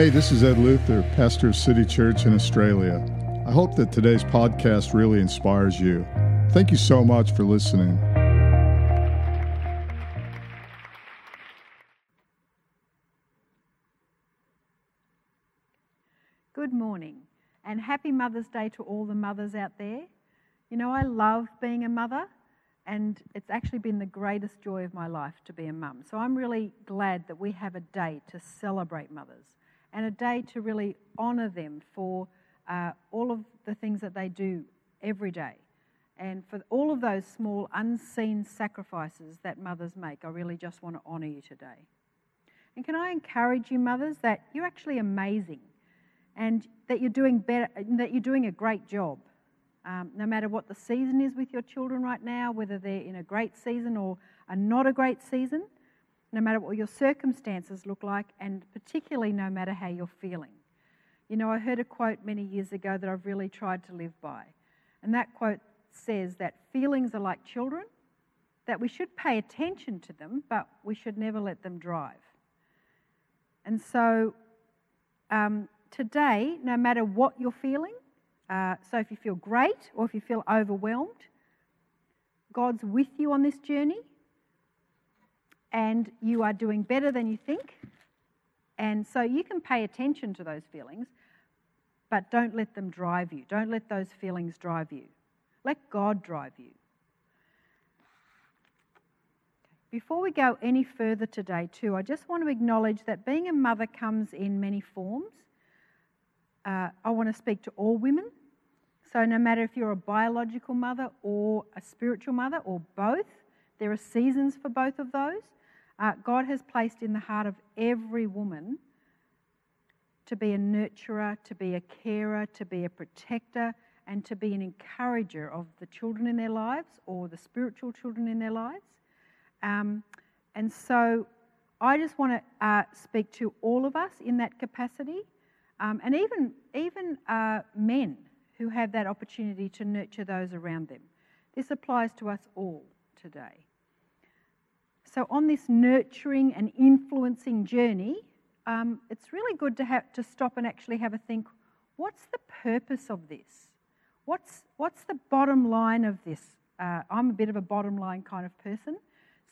Hey, this is Ed Luther, pastor of City Church in Australia. I hope that today's podcast really inspires you. Thank you so much for listening. Good morning and happy Mother's Day to all the mothers out there. You know, I love being a mother and it's actually been the greatest joy of my life to be a mum. So I'm really glad that we have a day to celebrate mothers and a day to really honour them for uh, all of the things that they do every day. And for all of those small unseen sacrifices that mothers make, I really just want to honour you today. And can I encourage you, mothers, that you're actually amazing and that you're doing better, that you're doing a great job. Um, no matter what the season is with your children right now, whether they're in a great season or a not a great season, no matter what your circumstances look like, and particularly no matter how you're feeling. You know, I heard a quote many years ago that I've really tried to live by. And that quote says that feelings are like children, that we should pay attention to them, but we should never let them drive. And so um, today, no matter what you're feeling, uh, so if you feel great or if you feel overwhelmed, God's with you on this journey and you are doing better than you think. And so you can pay attention to those feelings, but don't let them drive you. Don't let those feelings drive you. Let God drive you. Before we go any further today, too, I just want to acknowledge that being a mother comes in many forms. Uh, I want to speak to all women. So, no matter if you're a biological mother or a spiritual mother or both, there are seasons for both of those uh, God has placed in the heart of every woman to be a nurturer, to be a carer, to be a protector, and to be an encourager of the children in their lives or the spiritual children in their lives. Um, and so I just want to uh, speak to all of us in that capacity, um, and even, even uh, men who have that opportunity to nurture those around them. This applies to us all today. So, on this nurturing and influencing journey, um, it's really good to, have, to stop and actually have a think what's the purpose of this? What's, what's the bottom line of this? Uh, I'm a bit of a bottom line kind of person.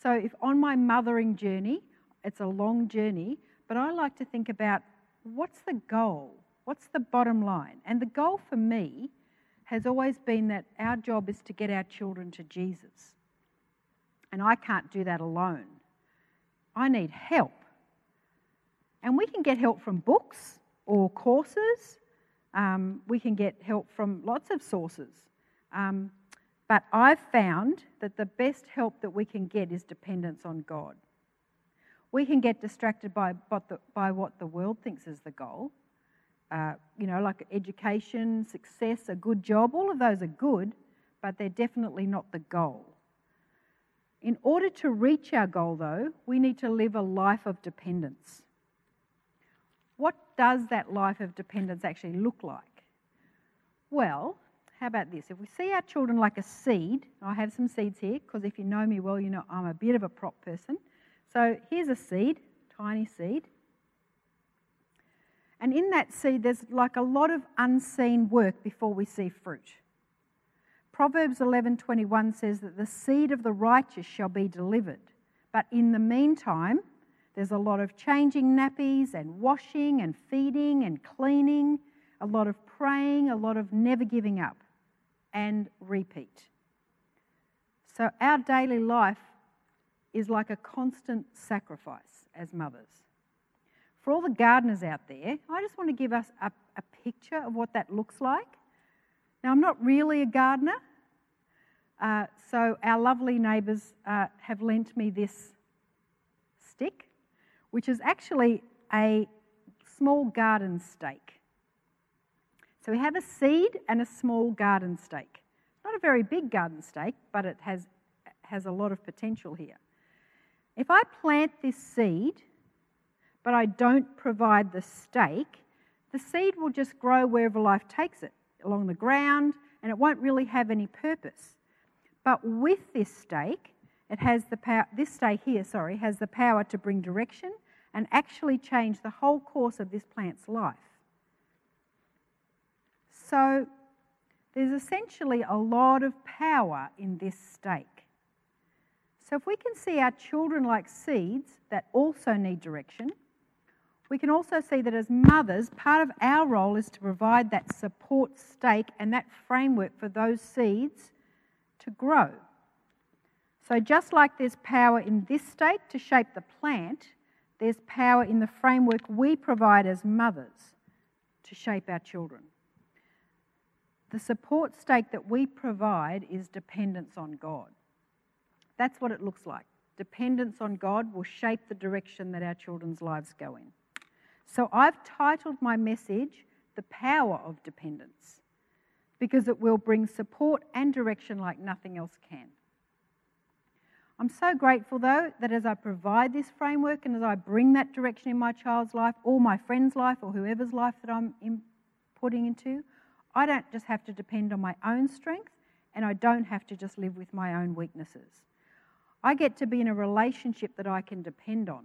So, if on my mothering journey, it's a long journey, but I like to think about what's the goal? What's the bottom line? And the goal for me has always been that our job is to get our children to Jesus. And I can't do that alone. I need help. And we can get help from books or courses. Um, we can get help from lots of sources. Um, but I've found that the best help that we can get is dependence on God. We can get distracted by by what the world thinks is the goal. Uh, you know, like education, success, a good job, all of those are good, but they're definitely not the goal. In order to reach our goal, though, we need to live a life of dependence. What does that life of dependence actually look like? Well, how about this? If we see our children like a seed, I have some seeds here because if you know me well, you know I'm a bit of a prop person. So here's a seed, tiny seed. And in that seed, there's like a lot of unseen work before we see fruit. Proverbs 11:21 says that the seed of the righteous shall be delivered. But in the meantime, there's a lot of changing nappies and washing and feeding and cleaning, a lot of praying, a lot of never giving up and repeat. So our daily life is like a constant sacrifice as mothers. For all the gardeners out there, I just want to give us a, a picture of what that looks like. Now, I'm not really a gardener, uh, so our lovely neighbours uh, have lent me this stick, which is actually a small garden stake. So we have a seed and a small garden stake. Not a very big garden stake, but it has, has a lot of potential here. If I plant this seed, but I don't provide the stake, the seed will just grow wherever life takes it, along the ground, and it won't really have any purpose. But with this stake, it has the power, this stake here, sorry, has the power to bring direction and actually change the whole course of this plant's life. So, there's essentially a lot of power in this stake. So, if we can see our children like seeds that also need direction, we can also see that as mothers, part of our role is to provide that support stake and that framework for those seeds to grow. So, just like there's power in this stake to shape the plant, there's power in the framework we provide as mothers to shape our children. The support stake that we provide is dependence on God. That's what it looks like. Dependence on God will shape the direction that our children's lives go in. So I've titled my message, The Power of Dependence, because it will bring support and direction like nothing else can. I'm so grateful, though, that as I provide this framework and as I bring that direction in my child's life or my friend's life or whoever's life that I'm in, putting into, I don't just have to depend on my own strength and I don't have to just live with my own weaknesses. I get to be in a relationship that I can depend on.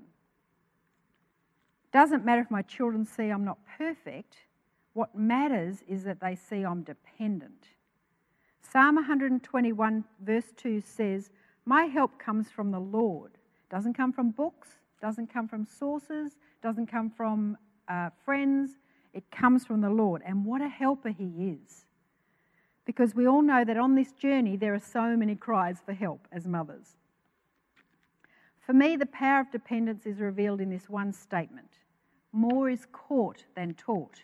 Doesn't matter if my children see I'm not perfect, what matters is that they see I'm dependent. Psalm 121, verse 2 says, My help comes from the Lord. Doesn't come from books, doesn't come from sources, doesn't come from uh, friends. It comes from the Lord. And what a helper He is. Because we all know that on this journey there are so many cries for help as mothers. For me, the power of dependence is revealed in this one statement more is caught than taught.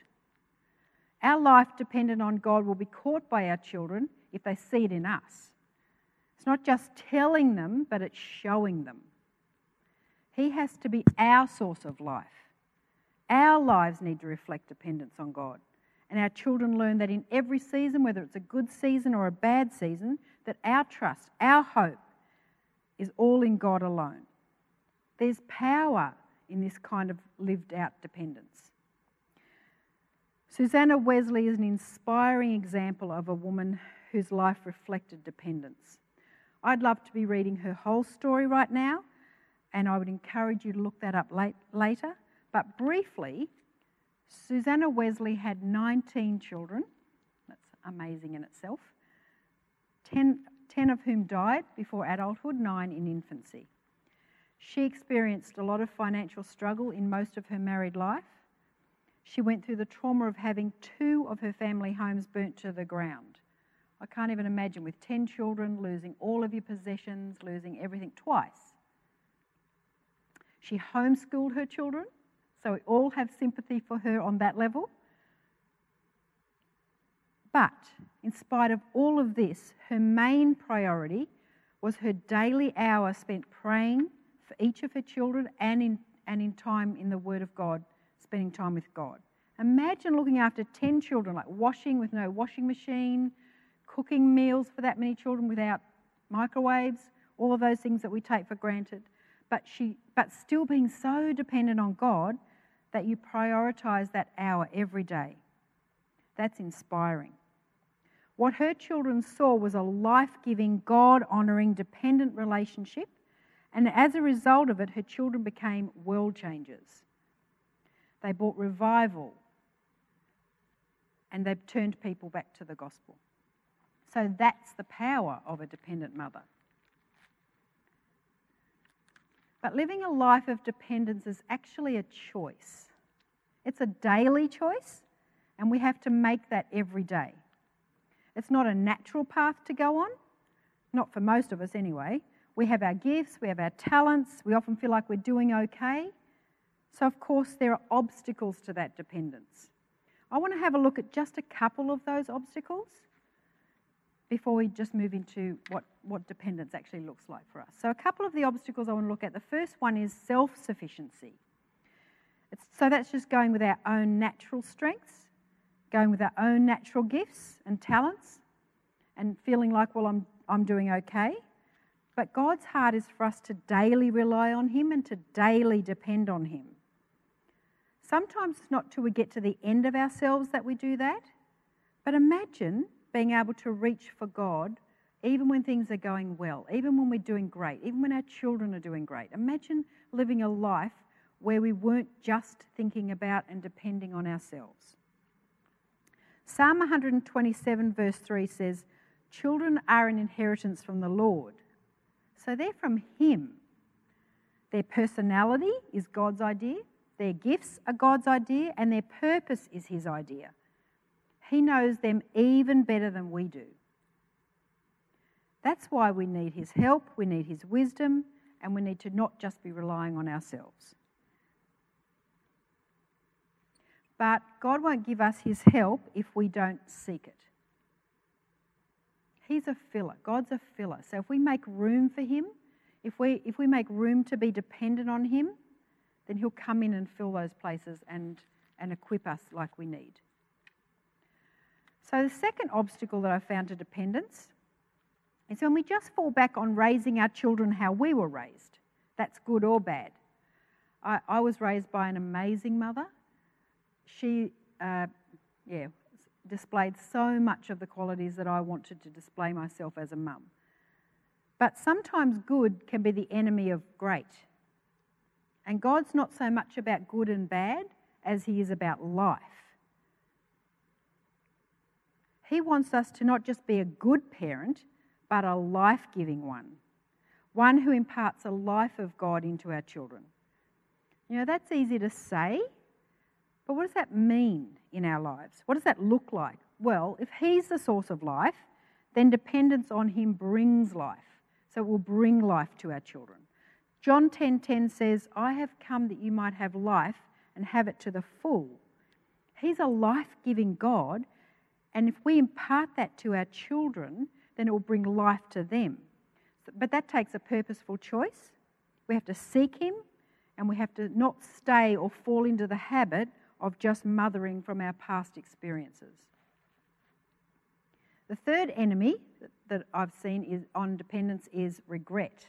Our life dependent on God will be caught by our children if they see it in us. It's not just telling them, but it's showing them. He has to be our source of life. Our lives need to reflect dependence on God. And our children learn that in every season, whether it's a good season or a bad season, that our trust, our hope, is all in God alone. There's power in this kind of lived out dependence. Susanna Wesley is an inspiring example of a woman whose life reflected dependence. I'd love to be reading her whole story right now, and I would encourage you to look that up late, later. But briefly, Susanna Wesley had 19 children. That's amazing in itself. 10, 10 of whom died before adulthood, nine in infancy. She experienced a lot of financial struggle in most of her married life. She went through the trauma of having two of her family homes burnt to the ground. I can't even imagine with 10 children, losing all of your possessions, losing everything twice. She homeschooled her children, so we all have sympathy for her on that level. But in spite of all of this, her main priority was her daily hour spent praying for each of her children and in, and in time in the Word of God, spending time with God. Imagine looking after 10 children, like washing with no washing machine, cooking meals for that many children without microwaves, all of those things that we take for granted. But, she, but still being so dependent on God that you prioritize that hour every day. That's inspiring. What her children saw was a life giving, God honouring, dependent relationship and as a result of it, her children became world changers. They brought revival and they've turned people back to the gospel. So that's the power of a dependent mother. But living a life of dependence is actually a choice. It's a daily choice, and we have to make that every day. It's not a natural path to go on, not for most of us anyway. We have our gifts, we have our talents, we often feel like we're doing okay. So, of course, there are obstacles to that dependence. I want to have a look at just a couple of those obstacles before we just move into what, what dependence actually looks like for us. So, a couple of the obstacles I want to look at. The first one is self sufficiency. So, that's just going with our own natural strengths, going with our own natural gifts and talents, and feeling like, well, I'm, I'm doing okay. But God's heart is for us to daily rely on Him and to daily depend on Him. Sometimes it's not till we get to the end of ourselves that we do that. But imagine being able to reach for God even when things are going well, even when we're doing great, even when our children are doing great. Imagine living a life where we weren't just thinking about and depending on ourselves. Psalm 127, verse 3 says, Children are an inheritance from the Lord. So they're from Him. Their personality is God's idea, their gifts are God's idea, and their purpose is His idea. He knows them even better than we do. That's why we need His help, we need His wisdom, and we need to not just be relying on ourselves. But God won't give us His help if we don't seek it. He's a filler. God's a filler. So if we make room for Him, if we, if we make room to be dependent on Him, then He'll come in and fill those places and, and equip us like we need. So the second obstacle that I found to dependence is when we just fall back on raising our children how we were raised. That's good or bad. I, I was raised by an amazing mother she, uh, yeah, displayed so much of the qualities that I wanted to display myself as a mum. But sometimes good can be the enemy of great. And God's not so much about good and bad as He is about life. He wants us to not just be a good parent, but a life giving one, one who imparts a life of God into our children. You know, that's easy to say, but what does that mean in our lives? What does that look like? Well, if He's the source of life, then dependence on Him brings life. So it will bring life to our children. John 10:10 10, 10 says, "I have come that you might have life and have it to the full." He's a life-giving God, and if we impart that to our children, then it will bring life to them. But that takes a purposeful choice. We have to seek Him, and we have to not stay or fall into the habit of just mothering from our past experiences. The third enemy that I've seen is on dependence is regret.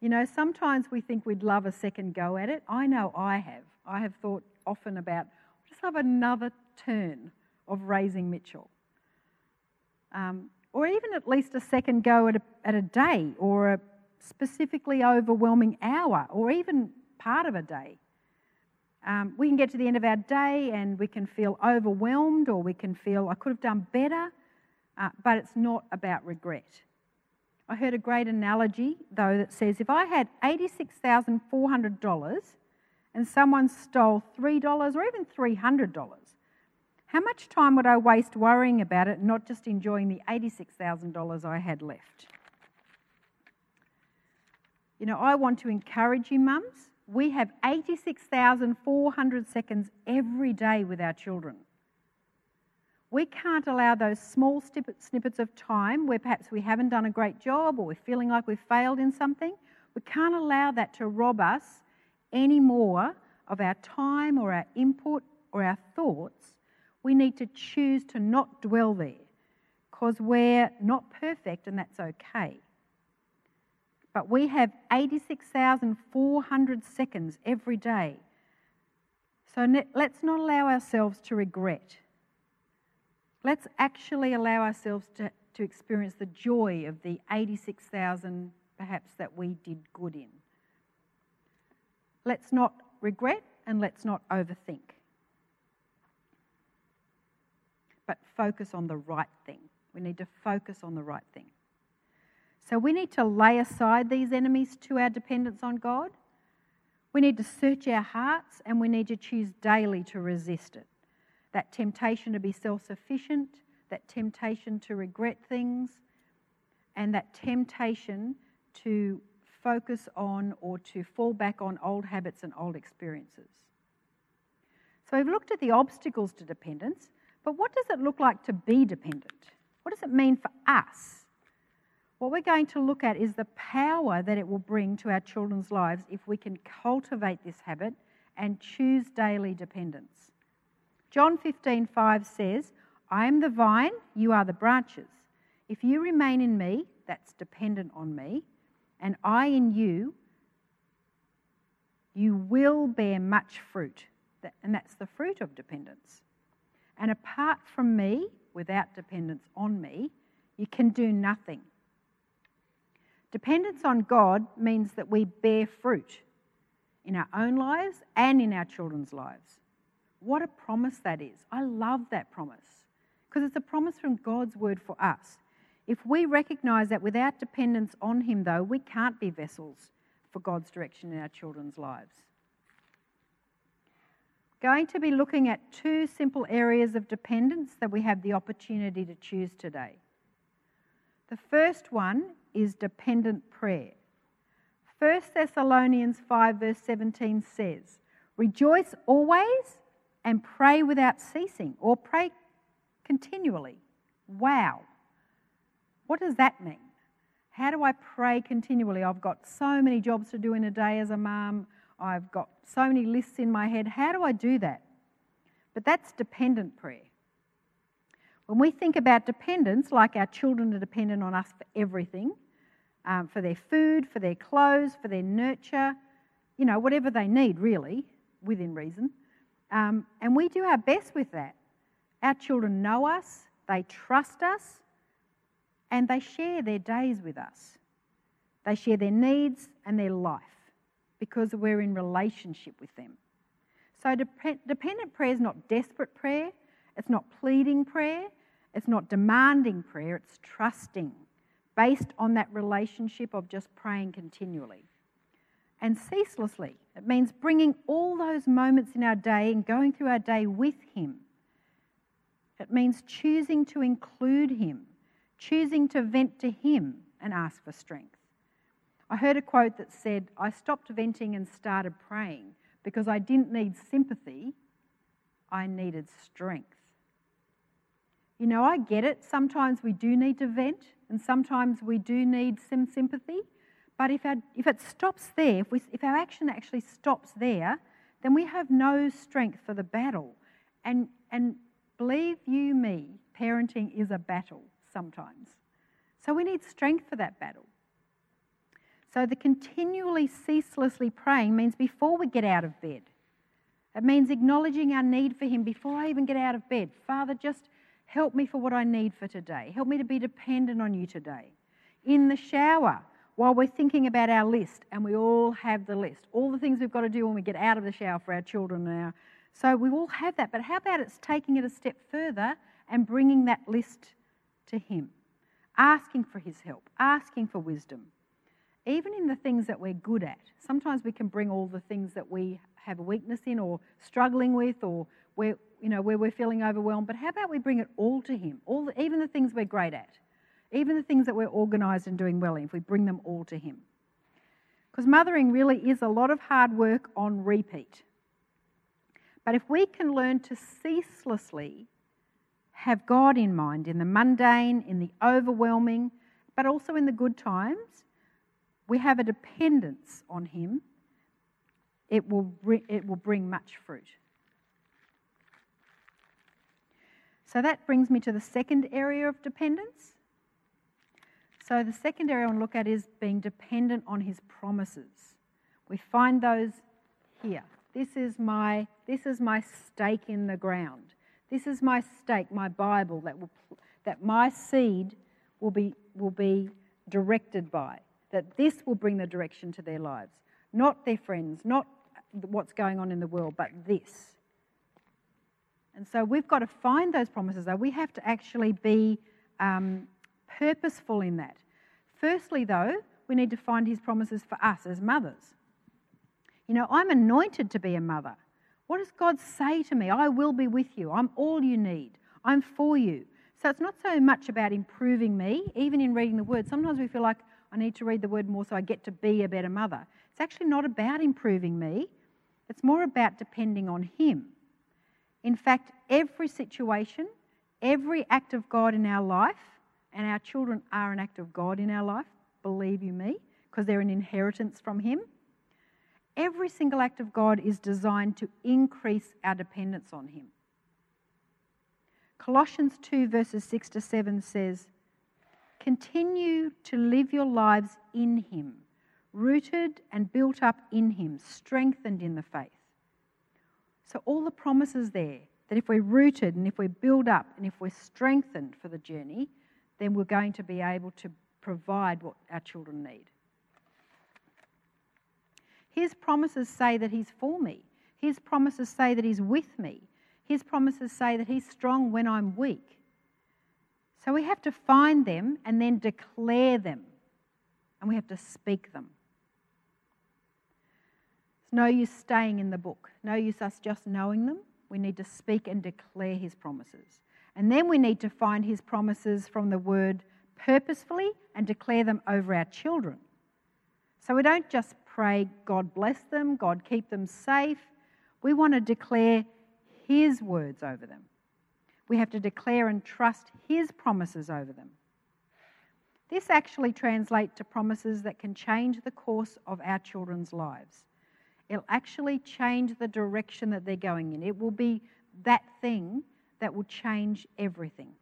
You know, sometimes we think we'd love a second go at it. I know I have. I have thought often about just have another turn of raising Mitchell. Um, or even at least a second go at a, at a day or a specifically overwhelming hour or even part of a day. Um, we can get to the end of our day and we can feel overwhelmed or we can feel, I could have done better, uh, but it's not about regret. I heard a great analogy, though, that says if I had $86,400 and someone stole $3 or even $300, how much time would I waste worrying about it, not just enjoying the $86,000 I had left? You know, I want to encourage you, mums, we have 86,400 seconds every day with our children. We can't allow those small snippets of time where perhaps we haven't done a great job or we're feeling like we've failed in something. We can't allow that to rob us any more of our time or our input or our thoughts. We need to choose to not dwell there because we're not perfect and that's okay. But we have 86,400 seconds every day. So let's not allow ourselves to regret. Let's actually allow ourselves to, to experience the joy of the 86,000 perhaps that we did good in. Let's not regret and let's not overthink. But focus on the right thing. We need to focus on the right thing. So we need to lay aside these enemies to our dependence on God. We need to search our hearts and we need to choose daily to resist it. That temptation to be self sufficient, that temptation to regret things, and that temptation to focus on or to fall back on old habits and old experiences. So we've looked at the obstacles to dependence, but what does it look like to be dependent? What does it mean for us? What we're going to look at is the power that it will bring to our children's lives if we can cultivate this habit and choose daily dependence. John 15:5 says, "I am the vine, you are the branches. If you remain in me, that's dependent on me, and I in you, you will bear much fruit." And that's the fruit of dependence. And apart from me, without dependence on me, you can do nothing. Dependence on God means that we bear fruit. in our own lives and in our children's lives. What a promise that is. I love that promise because it's a promise from God's word for us. If we recognize that without dependence on Him, though, we can't be vessels for God's direction in our children's lives. Going to be looking at two simple areas of dependence that we have the opportunity to choose today. The first one is dependent prayer. 1 Thessalonians 5, verse 17 says, Rejoice always and pray without ceasing, or pray continually. Wow. What does that mean? How do I pray continually? I've got so many jobs to do in a day as a mum. I've got so many lists in my head. How do I do that? But that's dependent prayer. When we think about dependence, like our children are dependent on us for everything um, for their food, for their clothes, for their nurture, you know, whatever they need, really, within reason. Um, and we do our best with that. Our children know us, they trust us, and they share their days with us. They share their needs and their life because we're in relationship with them. So, dependent prayer is not desperate prayer, it's not pleading prayer, it's not demanding prayer, it's trusting based on that relationship of just praying continually and ceaselessly. It means bringing all those moments in our day and going through our day with Him. It means choosing to include Him, choosing to vent to Him and ask for strength. I heard a quote that said, I stopped venting and started praying because I didn't need sympathy, I needed strength. You know, I get it. Sometimes we do need to vent, and sometimes we do need some sympathy. But if, our, if it stops there, if, we, if our action actually stops there, then we have no strength for the battle. And, and believe you me, parenting is a battle sometimes. So we need strength for that battle. So the continually, ceaselessly praying means before we get out of bed. It means acknowledging our need for Him before I even get out of bed. Father, just help me for what I need for today. Help me to be dependent on you today. In the shower, while we're thinking about our list, and we all have the list, all the things we've got to do when we get out of the shower for our children now. So we all have that. But how about it's taking it a step further and bringing that list to Him? Asking for His help, asking for wisdom even in the things that we're good at. Sometimes we can bring all the things that we have a weakness in or struggling with or where, you know, where we're feeling overwhelmed. But how about we bring it all to Him? All the, even the things we're great at, even the things that we're organised and doing well in, if we bring them all to Him. Because mothering really is a lot of hard work on repeat. But if we can learn to ceaselessly have God in mind in the mundane, in the overwhelming, but also in the good times, we have a dependence on Him, it will, it will bring much fruit. So that brings me to the second area of dependence. So the second area I want to look at is being dependent on His promises. We find those here. This is my, this is my stake in the ground. This is my stake, my Bible, that, will, that my seed will be, will be directed by that this will bring the direction to their lives. Not their friends, not what's going on in the world, but this. And so we've got to find those promises, though. We have to actually be um, purposeful in that. Firstly, though, we need to find his promises for us as mothers. You know, I'm anointed to be a mother. What does God say to me? I will be with you. I'm all you need. I'm for you. So it's not so much about improving me, even in reading the word. Sometimes we feel like, I need to read the word more so I get to be a better mother. It's actually not about improving me, it's more about depending on Him. In fact, every situation, every act of God in our life, and our children are an act of God in our life, believe you me, because they're an inheritance from Him. Every single act of God is designed to increase our dependence on Him. Colossians 2, verses 6 to 7 says, Continue to live your lives in Him, rooted and built up in Him, strengthened in the faith. So, all the promises there that if we're rooted and if we're built up and if we're strengthened for the journey, then we're going to be able to provide what our children need. His promises say that He's for me. His promises say that He's with me. His promises say that He's strong when I'm weak. So we have to find them and then declare them, and we have to speak them. It's no use staying in the book, no use us just knowing them. We need to speak and declare His promises. And then we need to find His promises from the Word purposefully and declare them over our children. So we don't just pray, God bless them, God keep them safe. We want to declare His words over them. We have to declare and trust His promises over them. This actually translates to promises that can change the course of our children's lives. It'll actually change the direction that they're going in. It will be that thing that will change everything.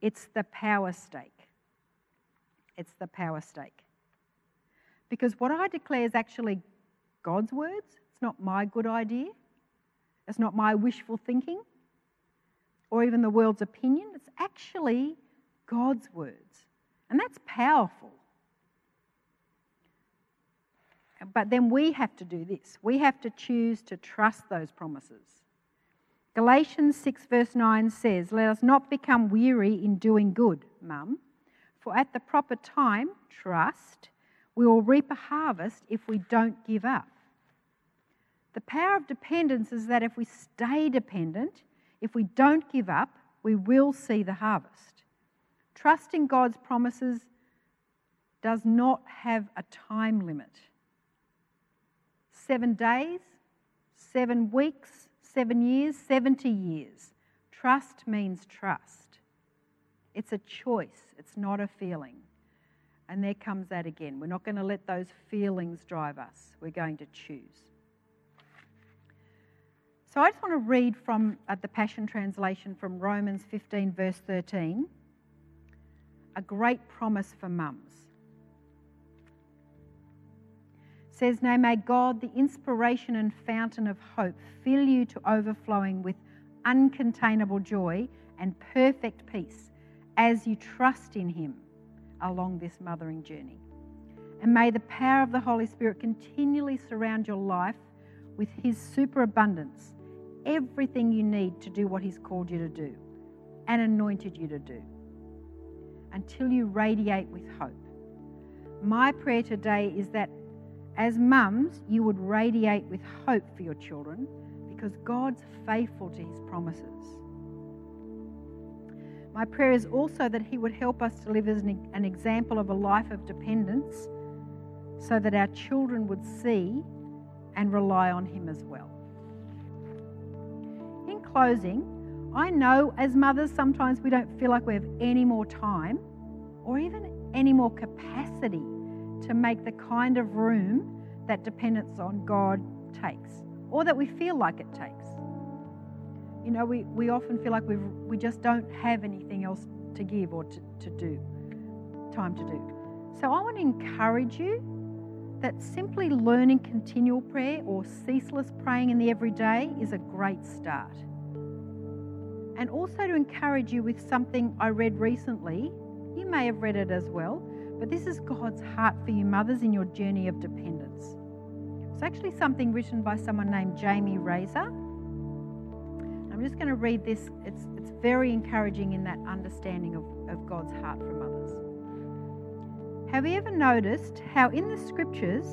It's the power stake. It's the power stake. Because what I declare is actually God's words. It's not my good idea. It's not my wishful thinking or even the world's opinion. It's actually God's words. And that's powerful. But then we have to do this. We have to choose to trust those promises. Galatians 6, verse 9 says, Let us not become weary in doing good, mum, for at the proper time, trust, we will reap a harvest if we don't give up. The power of dependence is that if we stay dependent, if we don't give up, we will see the harvest. Trusting God's promises does not have a time limit. Seven days, seven weeks, seven years, 70 years. Trust means trust. It's a choice, it's not a feeling. And there comes that again. We're not going to let those feelings drive us, we're going to choose. So I just want to read from uh, the Passion Translation from Romans 15, verse 13. A great promise for mums. Says, Now may God, the inspiration and fountain of hope, fill you to overflowing with uncontainable joy and perfect peace as you trust in Him along this mothering journey. And may the power of the Holy Spirit continually surround your life with His superabundance everything you need to do what He's called you to do and anointed you to do until you radiate with hope. My prayer today is that as mums, you would radiate with hope for your children because God's faithful to His promises. My prayer is also that He would help us to live as an example of a life of dependence so that our children would see and rely on Him as well In closing, I know as mothers sometimes we don't feel like we have any more time or even any more capacity to make the kind of room that dependence on God takes or that we feel like it takes. You know, we, we often feel like we we just don't have anything else to give or to, to do, time to do. So I want to encourage you that simply learning continual prayer or ceaseless praying in the everyday is a great start and also to encourage you with something I read recently. You may have read it as well, but this is God's heart for you mothers in your journey of dependence. It's actually something written by someone named Jamie Razor. I'm just going to read this. It's, it's very encouraging in that understanding of, of God's heart for mothers. Have you ever noticed how in the scriptures,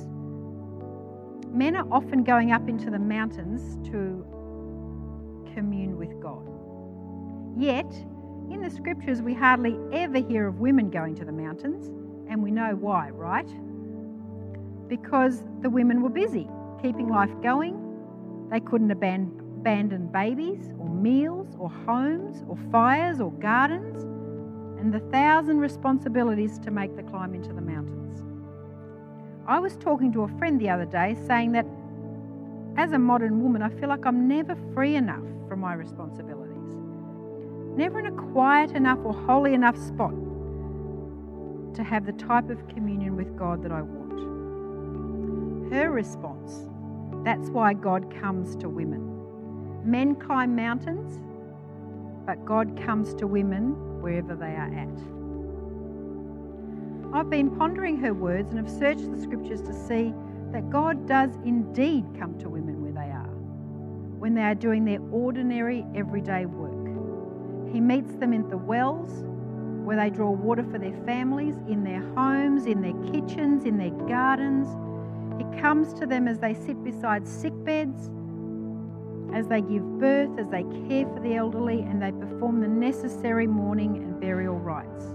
men are often going up into the mountains to commune with God? Yet, in the scriptures, we hardly ever hear of women going to the mountains, and we know why, right? Because the women were busy keeping life going. They couldn't abandon babies, or meals, or homes, or fires, or gardens, and the thousand responsibilities to make the climb into the mountains. I was talking to a friend the other day saying that as a modern woman, I feel like I'm never free enough from my responsibilities never in a quiet enough or holy enough spot to have the type of communion with God that I want. Her response that's why God comes to women. Men climb mountains, but God comes to women wherever they are at. I've been pondering her words and have searched the scriptures to see that God does indeed come to women where they are, when they are doing their ordinary, everyday work. He meets them in the wells, where they draw water for their families, in their homes, in their kitchens, in their gardens. He comes to them as they sit beside sick beds, as they give birth, as they care for the elderly, and they perform the necessary mourning and burial rites.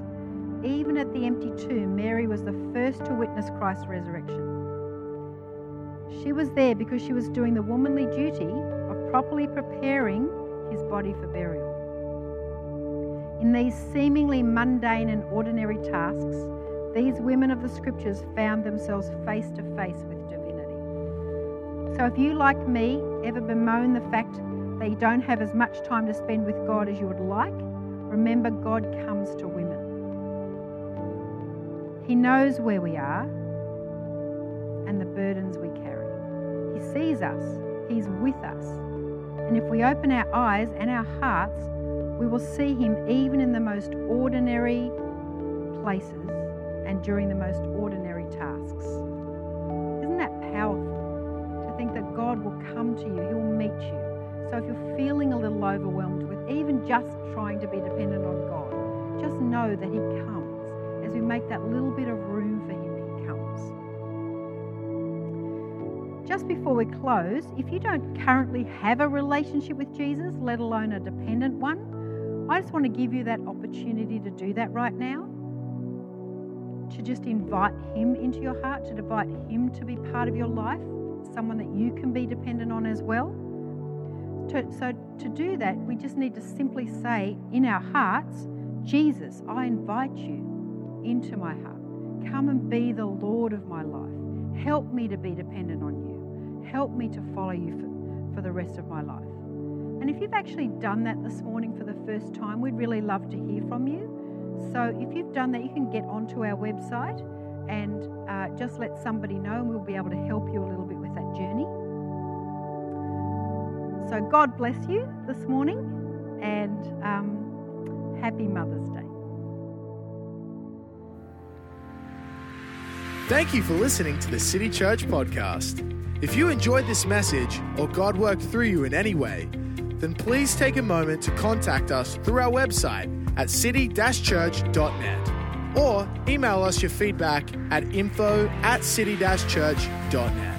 Even at the empty tomb, Mary was the first to witness Christ's resurrection. She was there because she was doing the womanly duty of properly preparing his body for burial. In these seemingly mundane and ordinary tasks, these women of the scriptures found themselves face to face with divinity. So if you, like me, ever bemoan the fact that you don't have as much time to spend with God as you would like, remember God comes to women. He knows where we are and the burdens we carry. He sees us, He's with us. And if we open our eyes and our hearts, we will see Him even in the most ordinary places and during the most ordinary tasks. Isn't that powerful? To think that God will come to you, He will meet you. So if you're feeling a little overwhelmed with even just trying to be dependent on God, just know that He comes. As we make that little bit of room for Him, He comes. Just before we close, if you don't currently have a relationship with Jesus, let alone a dependent one, I just want to give you that opportunity to do that right now. To just invite Him into your heart, to invite Him to be part of your life, someone that you can be dependent on as well. To, so, to do that, we just need to simply say in our hearts, Jesus, I invite you into my heart. Come and be the Lord of my life. Help me to be dependent on you. Help me to follow you for, for the rest of my life. And if you've actually done that this morning for the first time, we'd really love to hear from you. So if you've done that, you can get onto our website and uh, just let somebody know, and we'll be able to help you a little bit with that journey. So God bless you this morning, and um, happy Mother's Day. Thank you for listening to the City Church podcast. If you enjoyed this message or God worked through you in any way, then please take a moment to contact us through our website at city-church.net or email us your feedback at info at city-church.net.